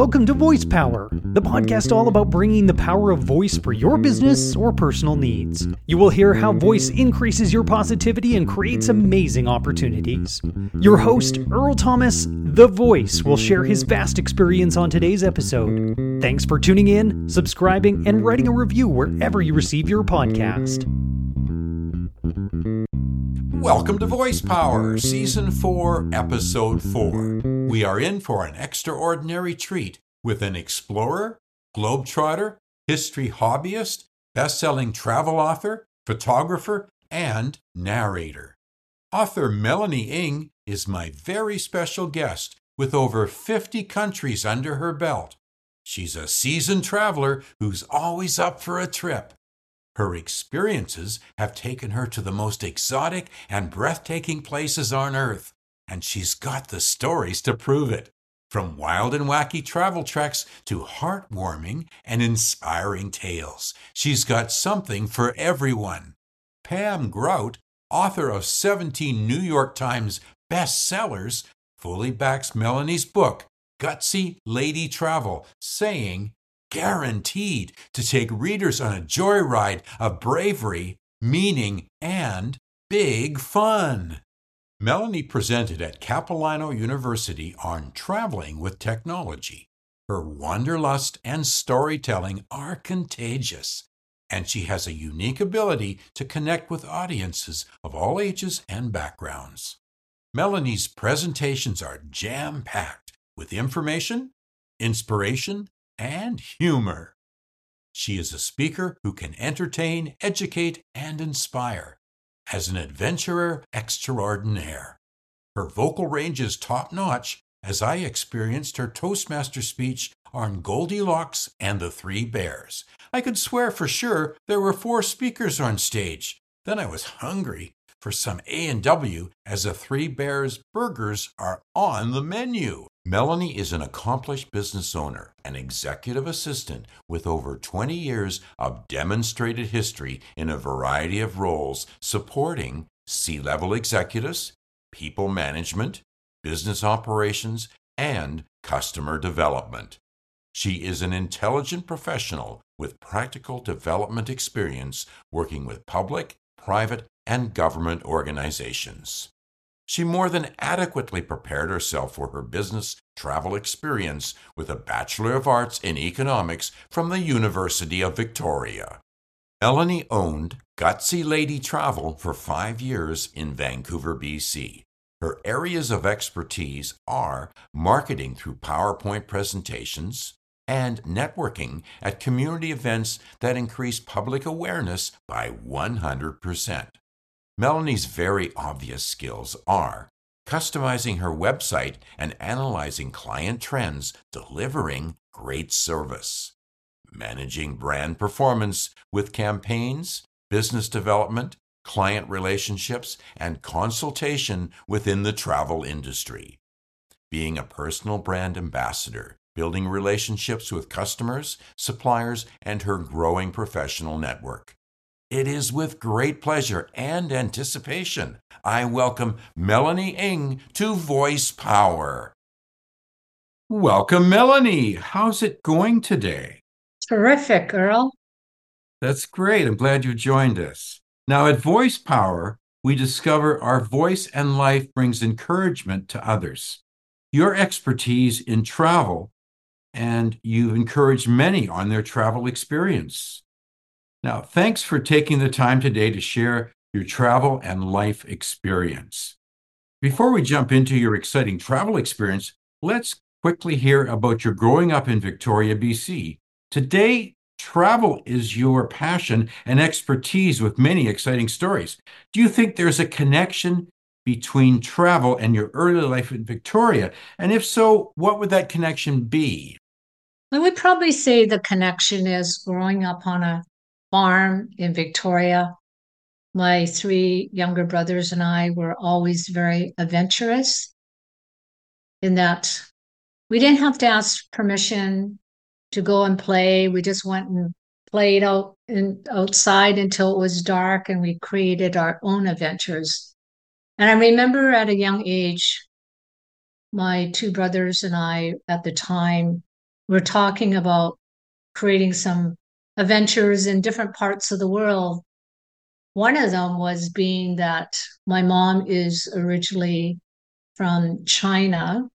Welcome to Voice Power, the podcast all about bringing the power of voice for your business or personal needs. You will hear how voice increases your positivity and creates amazing opportunities. Your host, Earl Thomas, The Voice, will share his vast experience on today's episode. Thanks for tuning in, subscribing, and writing a review wherever you receive your podcast. Welcome to Voice Power, Season 4, Episode 4. We are in for an extraordinary treat with an explorer, globetrotter, history hobbyist, best selling travel author, photographer, and narrator. Author Melanie Eng is my very special guest with over 50 countries under her belt. She's a seasoned traveler who's always up for a trip. Her experiences have taken her to the most exotic and breathtaking places on earth, and she's got the stories to prove it. From wild and wacky travel treks to heartwarming and inspiring tales, she's got something for everyone. Pam Grout, author of 17 New York Times bestsellers, fully backs Melanie's book, Gutsy Lady Travel, saying, guaranteed to take readers on a joyride of bravery, meaning, and big fun. Melanie presented at Capilano University on traveling with technology. Her wanderlust and storytelling are contagious, and she has a unique ability to connect with audiences of all ages and backgrounds. Melanie's presentations are jam packed with information, inspiration, and humor. She is a speaker who can entertain, educate, and inspire. As an adventurer extraordinaire, her vocal range is top notch as I experienced her Toastmaster speech on Goldilocks and the Three Bears. I could swear for sure there were four speakers on stage. Then I was hungry for some A&W as the Three Bears burgers are on the menu. Melanie is an accomplished business owner and executive assistant with over 20 years of demonstrated history in a variety of roles supporting C level executives, people management, business operations, and customer development. She is an intelligent professional with practical development experience working with public, private, and government organizations. She more than adequately prepared herself for her business travel experience with a Bachelor of Arts in Economics from the University of Victoria. Melanie owned Gutsy Lady Travel for five years in Vancouver, BC. Her areas of expertise are marketing through PowerPoint presentations and networking at community events that increase public awareness by 100%. Melanie's very obvious skills are customizing her website and analyzing client trends, delivering great service, managing brand performance with campaigns, business development, client relationships, and consultation within the travel industry, being a personal brand ambassador, building relationships with customers, suppliers, and her growing professional network it is with great pleasure and anticipation I welcome Melanie Eng to Voice Power. Welcome, Melanie. How's it going today? Terrific, Earl. That's great. I'm glad you joined us. Now, at Voice Power, we discover our voice and life brings encouragement to others. Your expertise in travel, and you've encouraged many on their travel experience. Now, thanks for taking the time today to share your travel and life experience. Before we jump into your exciting travel experience, let's quickly hear about your growing up in Victoria, BC. Today, travel is your passion and expertise with many exciting stories. Do you think there's a connection between travel and your early life in Victoria? And if so, what would that connection be? I would probably say the connection is growing up on a farm in Victoria. My three younger brothers and I were always very adventurous in that we didn't have to ask permission to go and play. We just went and played out in, outside until it was dark and we created our own adventures. And I remember at a young age, my two brothers and I at the time were talking about creating some adventures in different parts of the world. One of them was being that my mom is originally from China,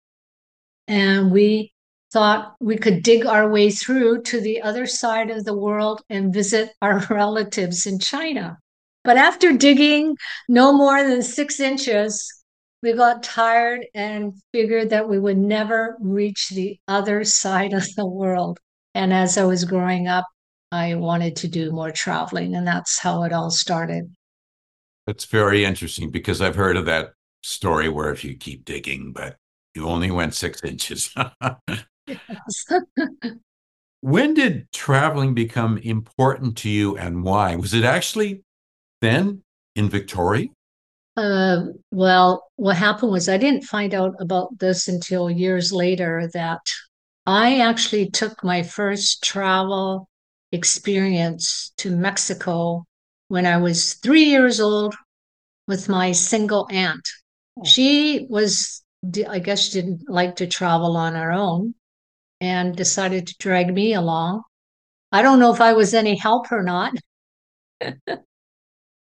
and we thought we could dig our way through to the other side of the world and visit our relatives in China. But after digging no more than six inches, we got tired and figured that we would never reach the other side of the world. And as I was growing up, I wanted to do more traveling, and that's how it all started. That's very interesting because I've heard of that story where if you keep digging, but you only went six inches. when did traveling become important to you and why? Was it actually then in Victoria? Uh, well, what happened was I didn't find out about this until years later that I actually took my first travel experience to Mexico when I was three years old with my single aunt. Oh. She was, I guess, didn't like to travel on her own and decided to drag me along. I don't know if I was any help or not.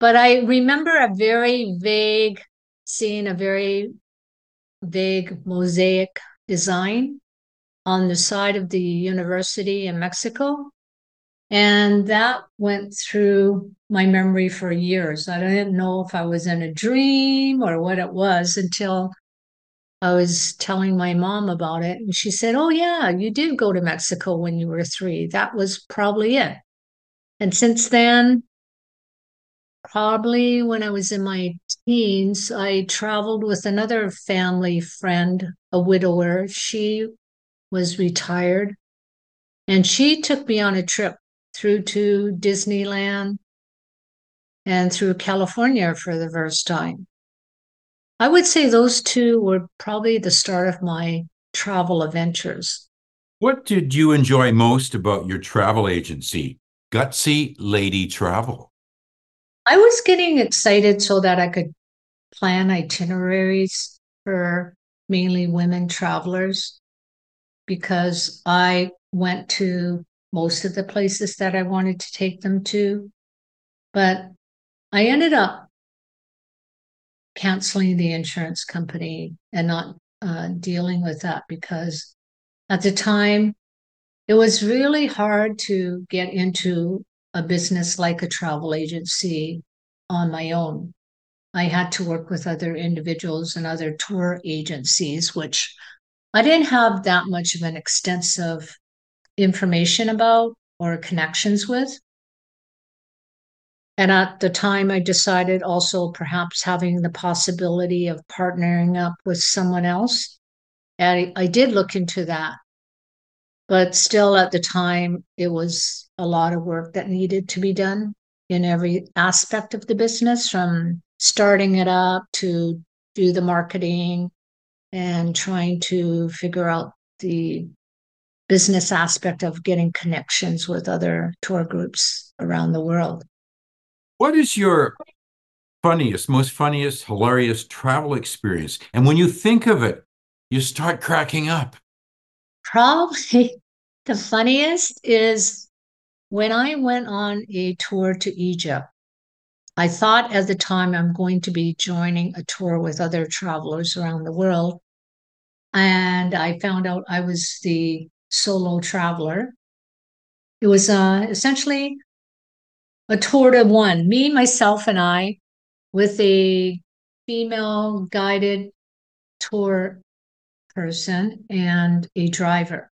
but I remember a very vague, seeing a very vague mosaic design on the side of the university in Mexico. And that went through my memory for years. I didn't know if I was in a dream or what it was until I was telling my mom about it. And she said, Oh, yeah, you did go to Mexico when you were three. That was probably it. And since then, probably when I was in my teens, I traveled with another family friend, a widower. She was retired. And she took me on a trip through to Disneyland and through California for the first time. I would say those two were probably the start of my travel adventures. What did you enjoy most about your travel agency, Gutsy Lady Travel? I was getting excited so that I could plan itineraries for mainly women travelers because I went to most of the places that I wanted to take them to. But I ended up canceling the insurance company and not uh, dealing with that because at the time it was really hard to get into a business like a travel agency on my own. I had to work with other individuals and other tour agencies, which I didn't have that much of an extensive information about or connections with. And at the time, I decided also perhaps having the possibility of partnering up with someone else. And I, I did look into that. But still, at the time, it was a lot of work that needed to be done in every aspect of the business from starting it up to do the marketing and trying to figure out the business aspect of getting connections with other tour groups around the world. What is your funniest, most funniest, hilarious travel experience? And when you think of it, you start cracking up. Probably the funniest is when I went on a tour to Egypt. I thought at the time I'm going to be joining a tour with other travelers around the world. And I found out I was the solo traveler. It was uh, essentially a tour de one, me, myself, and I, with a female guided tour person and a driver.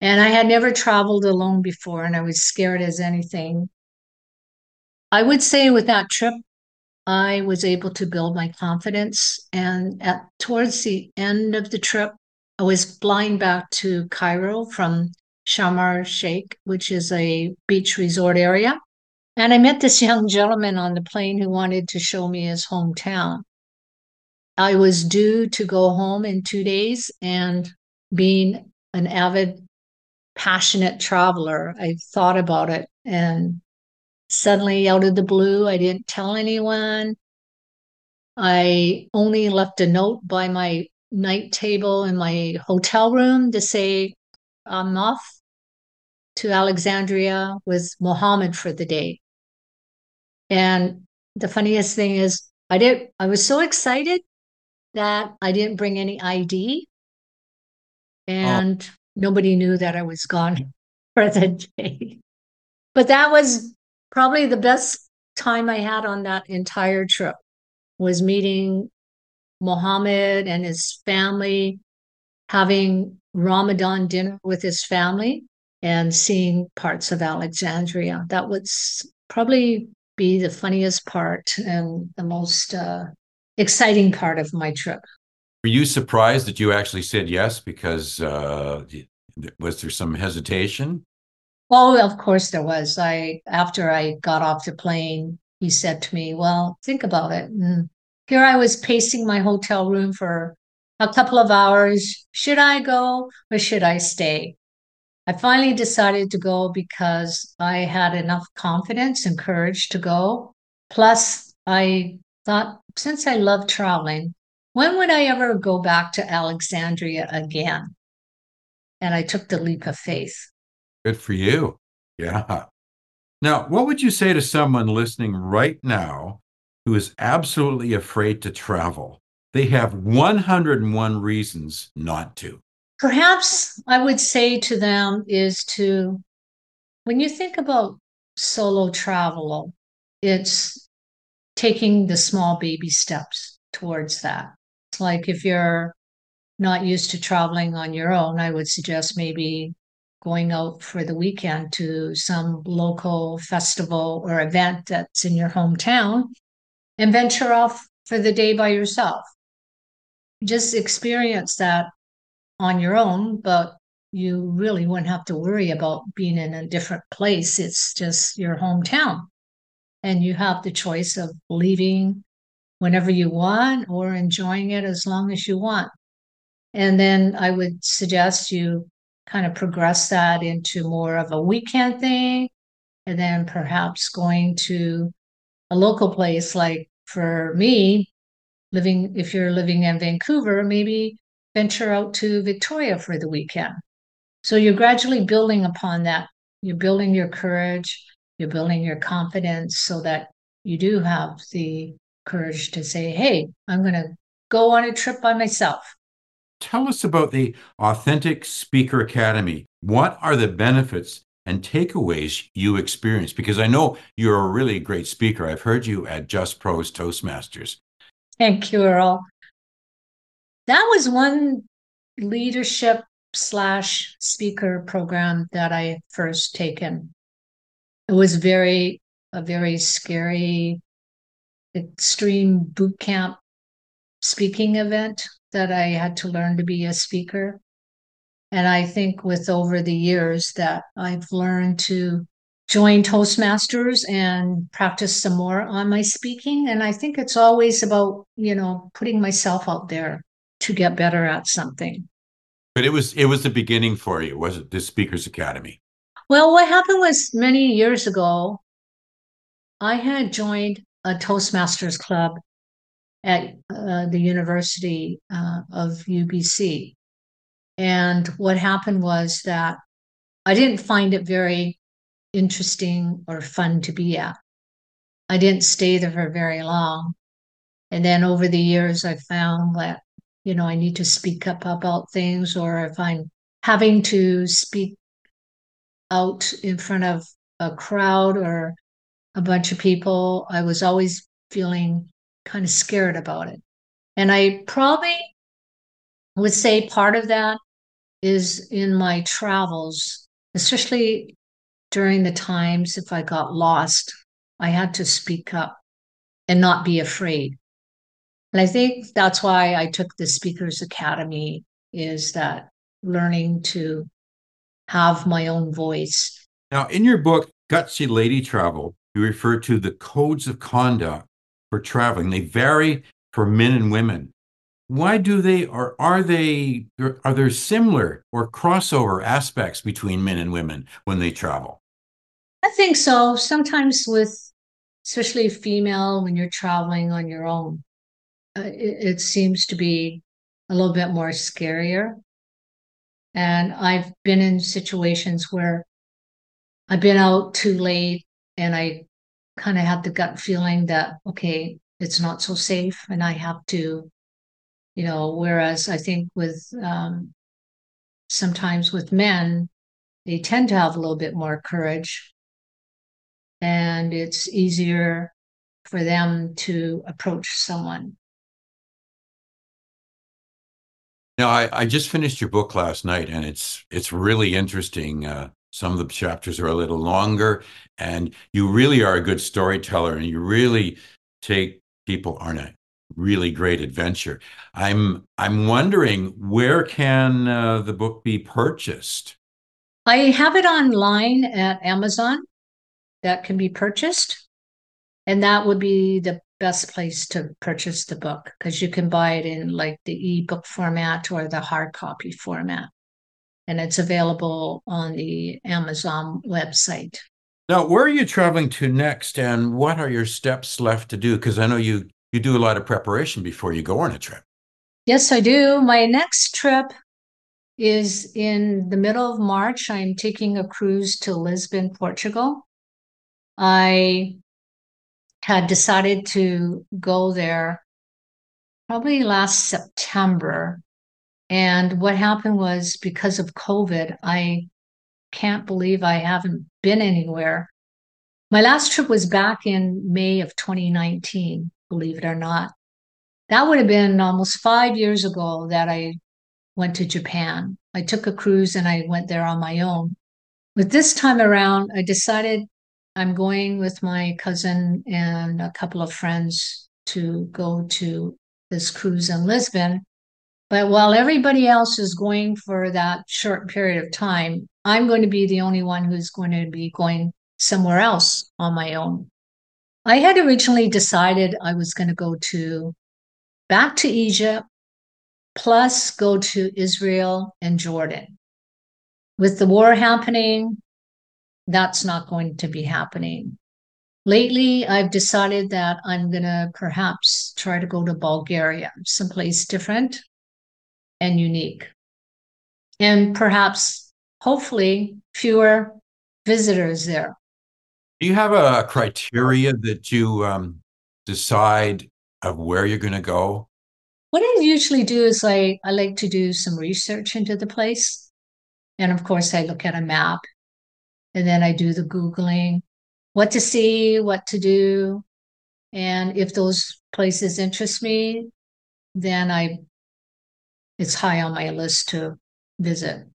And I had never traveled alone before, and I was scared as anything. I would say with that trip, I was able to build my confidence. And at towards the end of the trip, I was flying back to Cairo from Sharm el Sheikh, which is a beach resort area. And I met this young gentleman on the plane who wanted to show me his hometown. I was due to go home in two days, and being an avid, passionate traveler, I thought about it and suddenly out of the blue. I didn't tell anyone. I only left a note by my night table in my hotel room to say, I'm off to Alexandria with Mohammed for the day. And the funniest thing is, I did. I was so excited that I didn't bring any ID, oh. and oh. nobody knew that I was gone for the day. But that was probably the best time I had on that entire trip was meeting Mohammed and his family, having Ramadan dinner with his family, and seeing parts of Alexandria. That would probably be the funniest part and the most uh, exciting part of my trip. Were you surprised that you actually said yes? Because uh, was there some hesitation? Oh, of course there was. I after I got off the plane, he said to me, "Well, think about it." And here I was pacing my hotel room for a couple of hours. Should I go or should I stay? I finally decided to go because I had enough confidence and courage to go. Plus, I thought since I love traveling, when would I ever go back to Alexandria again? And I took the leap of faith. Good for you. Yeah. Now, what would you say to someone listening right now who is absolutely afraid to travel? They have 101 reasons not to. Perhaps I would say to them is to, when you think about solo travel, it's taking the small baby steps towards that. It's like if you're not used to traveling on your own, I would suggest maybe going out for the weekend to some local festival or event that's in your hometown and venture off for the day by yourself. Just experience that on your own, but you really wouldn't have to worry about being in a different place. It's just your hometown. And you have the choice of leaving whenever you want or enjoying it as long as you want. And then I would suggest you kind of progress that into more of a weekend thing and then perhaps going to a local place like for me living if you're living in Vancouver maybe venture out to Victoria for the weekend. So you're gradually building upon that. You're building your courage you're building your confidence so that you do have the courage to say hey I'm going to go on a trip by myself. Tell us about the Authentic Speaker Academy. What are the benefits and takeaways you experience? Because I know you're a really great speaker. I've heard you at Just Pros Toastmasters. Thank you, Earl. That was one leadership slash speaker program that I first taken. It was very a very scary, extreme boot camp speaking event that I had to learn to be a speaker. And I think with over the years that I've learned to join Toastmasters and practice some more on my speaking. And I think it's always about, you know, putting myself out there to get better at something. But it was it was the beginning for you, was it? The Speakers Academy. Well, what happened was many years ago, I had joined a Toastmasters club at uh, the University uh, of UBC. And what happened was that I didn't find it very interesting or fun to be at. I didn't stay there for very long. And then over the years, I found that, you know, I need to speak up about things, or if I'm having to speak out in front of a crowd or a bunch of people, I was always feeling kind of scared about it. And I probably would say part of that is in my travels, especially during the times if I got lost, I had to speak up and not be afraid. And I think that's why I took the Speakers Academy is that learning to have my own voice. Now, in your book, Gutsy Lady Travel, you refer to the codes of conduct for traveling. They vary for men and women. Why do they, or are they, are there similar or crossover aspects between men and women when they travel? I think so. Sometimes with, especially female, when you're traveling on your own, uh, it, it seems to be a little bit more scarier. And I've been in situations where I've been out too late and I kind of had the gut feeling that, okay, it's not so safe and I have to, you know, whereas I think with um, sometimes with men, they tend to have a little bit more courage and it's easier for them to approach someone. Now, I, I just finished your book last night, and it's it's really interesting. Uh, some of the chapters are a little longer, and you really are a good storyteller, and you really take people on a really great adventure. I'm I'm wondering where can uh, the book be purchased? I have it online at Amazon. That can be purchased, and that would be the best place to purchase the book because you can buy it in like the ebook format or the hard copy format. And it's available on the Amazon website. Now, where are you traveling to next and what are your steps left to do? Because I know you you do a lot of preparation before you go on a trip. Yes, I do. My next trip is in the middle of March. I'm taking a cruise to Lisbon, Portugal. I had decided to go there probably last September. And what happened was because of COVID, I can't believe I haven't been anywhere. My last trip was back in May of 2019, believe it or not. That would have been almost five years ago that I went to Japan. I took a cruise and I went there on my own. But this time around, I decided I'm going with my cousin and a couple of friends to go to this cruise in Lisbon. But while everybody else is going for that short period of time, I'm going to be the only one who's going to be going somewhere else on my own. I had originally decided I was going to go to back to Egypt, plus go to Israel and Jordan. With the war happening, that's not going to be happening. Lately, I've decided that I'm going to perhaps try to go to Bulgaria, someplace different and unique. And perhaps, hopefully, fewer visitors there. Do you have a criteria that you um, decide of where you're going to go? What I usually do is I, I like to do some research into the place. And of course, I look at a map and then I do the Googling, what to see, what to do. And if those places interest me, then I it's high on my list to visit.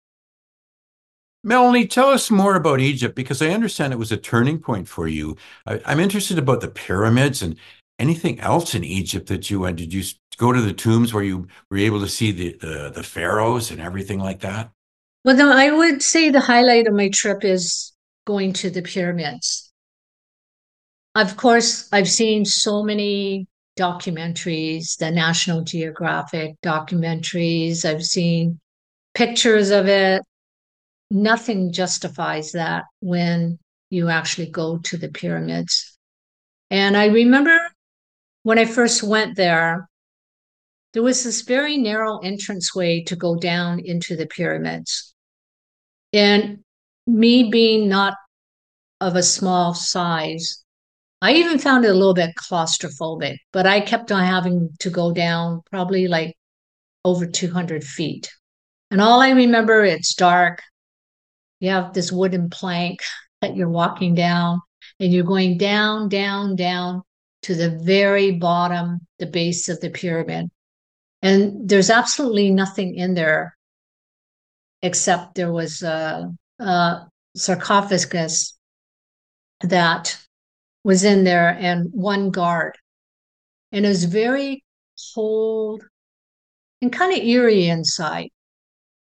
Melanie, tell us more about Egypt because I understand it was a turning point for you. I, am interested about the pyramids and anything else in Egypt that you went. Did you go to the tombs where you were able to see the the, the pharaohs and everything like that? Well, no, I would say the highlight of my trip is going to the pyramids. Of course, I've seen so many documentaries, the National Geographic documentaries. I've seen pictures of it. Nothing justifies that when you actually go to the pyramids. And I remember when I first went there, there was this very narrow entranceway to go down into the pyramids. And me being not of a small size, I even found it a little bit claustrophobic, but I kept on having to go down probably like over 200 feet. And all I remember, it's dark. You have this wooden plank that you're walking down, and you're going down, down, down to the very bottom, the base of the pyramid. And there's absolutely nothing in there except there was a, a sarcophagus that was in there and one guard. And it was very cold and kind of eerie inside.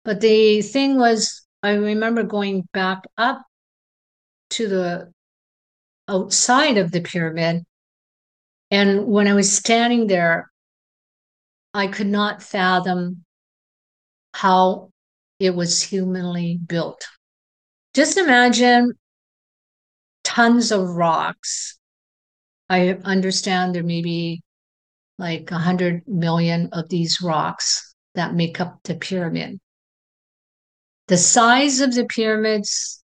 But the thing was, I remember going back up to the outside of the pyramid. And when I was standing there, I could not fathom how it was humanly built. Just imagine tons of rocks. I understand there may be like a hundred million of these rocks that make up the pyramid. The size of the pyramids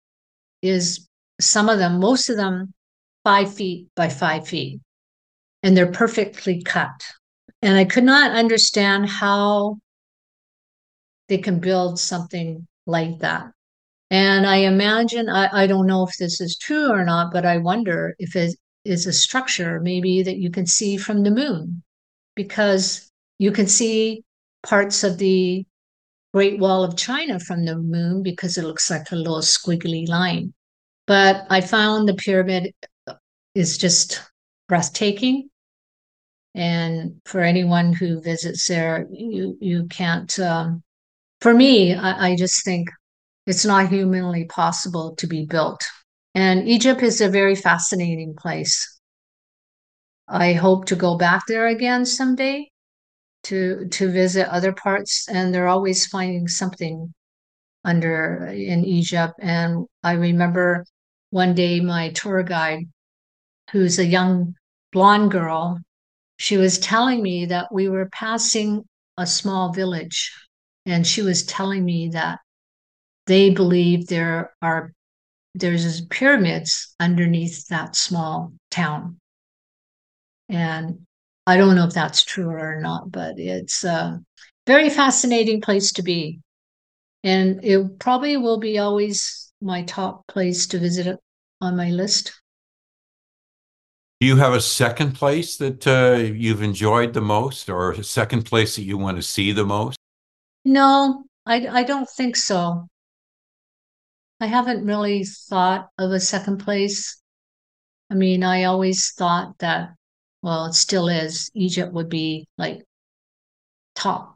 is some of them, most of them, five feet by five feet, and they're perfectly cut. And I could not understand how they can build something like that. And I imagine, I, I don't know if this is true or not, but I wonder if it is a structure maybe that you can see from the moon, because you can see parts of the Great Wall of China from the moon because it looks like a little squiggly line. But I found the pyramid is just breathtaking. And for anyone who visits there, you you can't. Um, for me, I, I just think it's not humanly possible to be built. And Egypt is a very fascinating place. I hope to go back there again someday to to visit other parts and they're always finding something under in Egypt. And I remember one day my tour guide who's a young blonde girl she was telling me that we were passing a small village and she was telling me that they believe there are there's pyramids underneath that small town. And i don't know if that's true or not but it's a very fascinating place to be. And it probably will be always my top place to visit on my list. Do you have a second place that uh, you've enjoyed the most or a second place that you want to see the most? No i, I don't think so. I haven't really thought of a second place. I mean, I always thought that, well, it still is. Egypt would be like top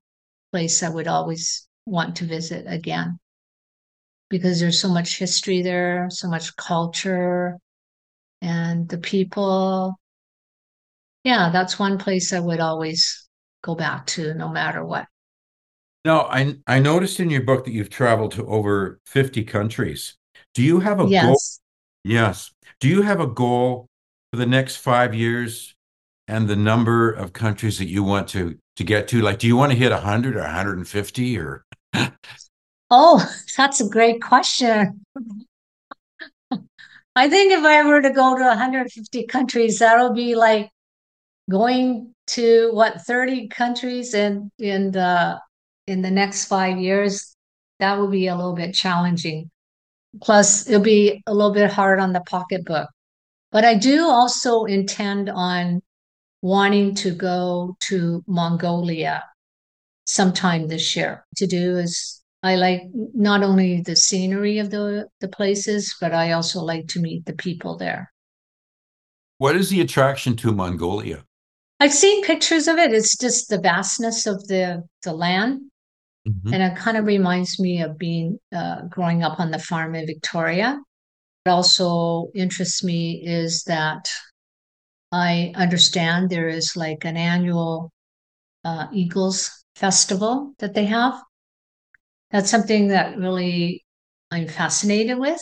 place I would always want to visit again because there's so much history there, so much culture, and the people. Yeah, that's one place I would always go back to no matter what. Now, I I noticed in your book that you've traveled to over 50 countries. Do you have a yes. goal? Yes. Do you have a goal for the next five years and the number of countries that you want to to get to? Like, do you want to hit 100 or 150 or? oh, that's a great question. I think if I were to go to 150 countries, that'll be like going to what 30 countries in in the in the next five years, that will be a little bit challenging. Plus, it'll be a little bit hard on the pocketbook. But I do also intend on wanting to go to Mongolia sometime this year. To do is I like not only the scenery of the, the places, but I also like to meet the people there. What is the attraction to Mongolia? I've seen pictures of it. It's just the vastness of the the land Mm-hmm. And it kind of reminds me of being uh, growing up on the farm in Victoria. What also interests me is that I understand there is like an annual uh, Eagles festival that they have. That's something that really I'm fascinated with.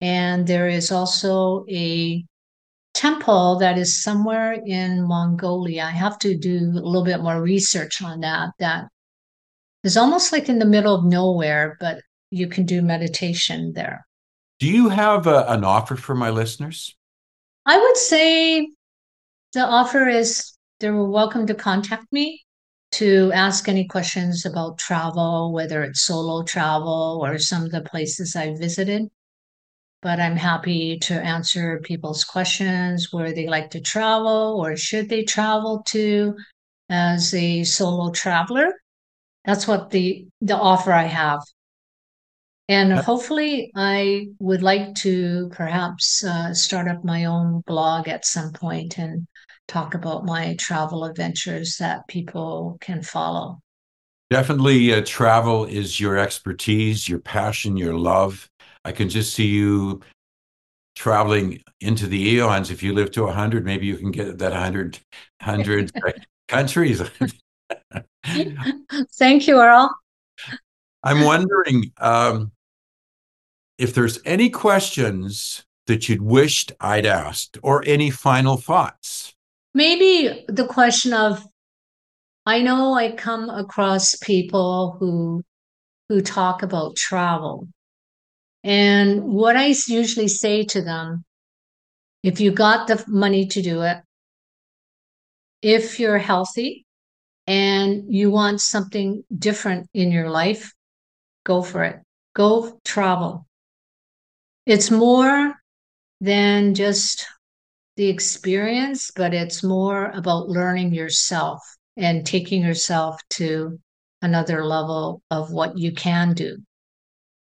And there is also a temple that is somewhere in Mongolia. I have to do a little bit more research on that. That is almost like in the middle of nowhere, but you can do meditation there. Do you have a, an offer for my listeners? I would say the offer is they're welcome to contact me to ask any questions about travel, whether it's solo travel or some of the places I visited. But I'm happy to answer people's questions where they like to travel or should they travel to as a solo traveler. That's what the the offer I have. And hopefully, I would like to perhaps uh, start up my own blog at some point and talk about my travel adventures that people can follow. Definitely, uh, travel is your expertise, your passion, your love. I can just see you traveling into the eons. If you live to 100, maybe you can get that 100, 100 countries. Thank you, Earl. I'm wondering um, if there's any questions that you'd wished I'd asked or any final thoughts. Maybe the question of I know I come across people who who talk about travel. And what I usually say to them if you got the money to do it, if you're healthy and you want something different in your life, go for it. Go travel. It's more than just the experience, but it's more about learning yourself and taking yourself to another level of what you can do.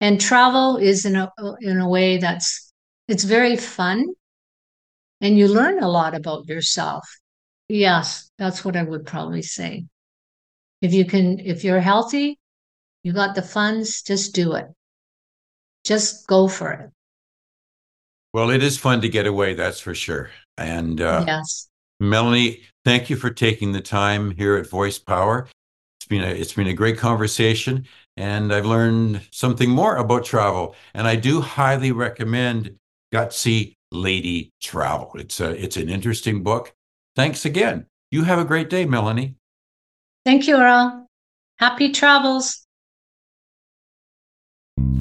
And travel is in a in a way that's it's very fun and you learn a lot about yourself. Yes, that's what I would probably say. If you can if you're healthy, you got the funds, just do it. Just go for it. Well, it is fun to get away, that's for sure. And uh, yes. Melanie, thank you for taking the time here at Voice Power. It's been a, it's been a great conversation, and I've learned something more about travel. And I do highly recommend Gutsy Lady Travel. It's a it's an interesting book. Thanks again. You have a great day, Melanie. Thank you, Earl. Happy travels.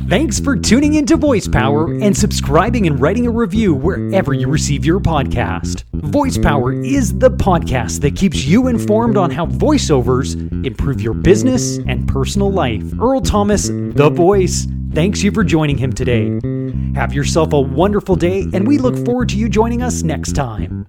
Thanks for tuning into Voice Power and subscribing and writing a review wherever you receive your podcast. Voice Power is the podcast that keeps you informed on how voiceovers improve your business and personal life. Earl Thomas, The Voice, thanks you for joining him today. Have yourself a wonderful day, and we look forward to you joining us next time.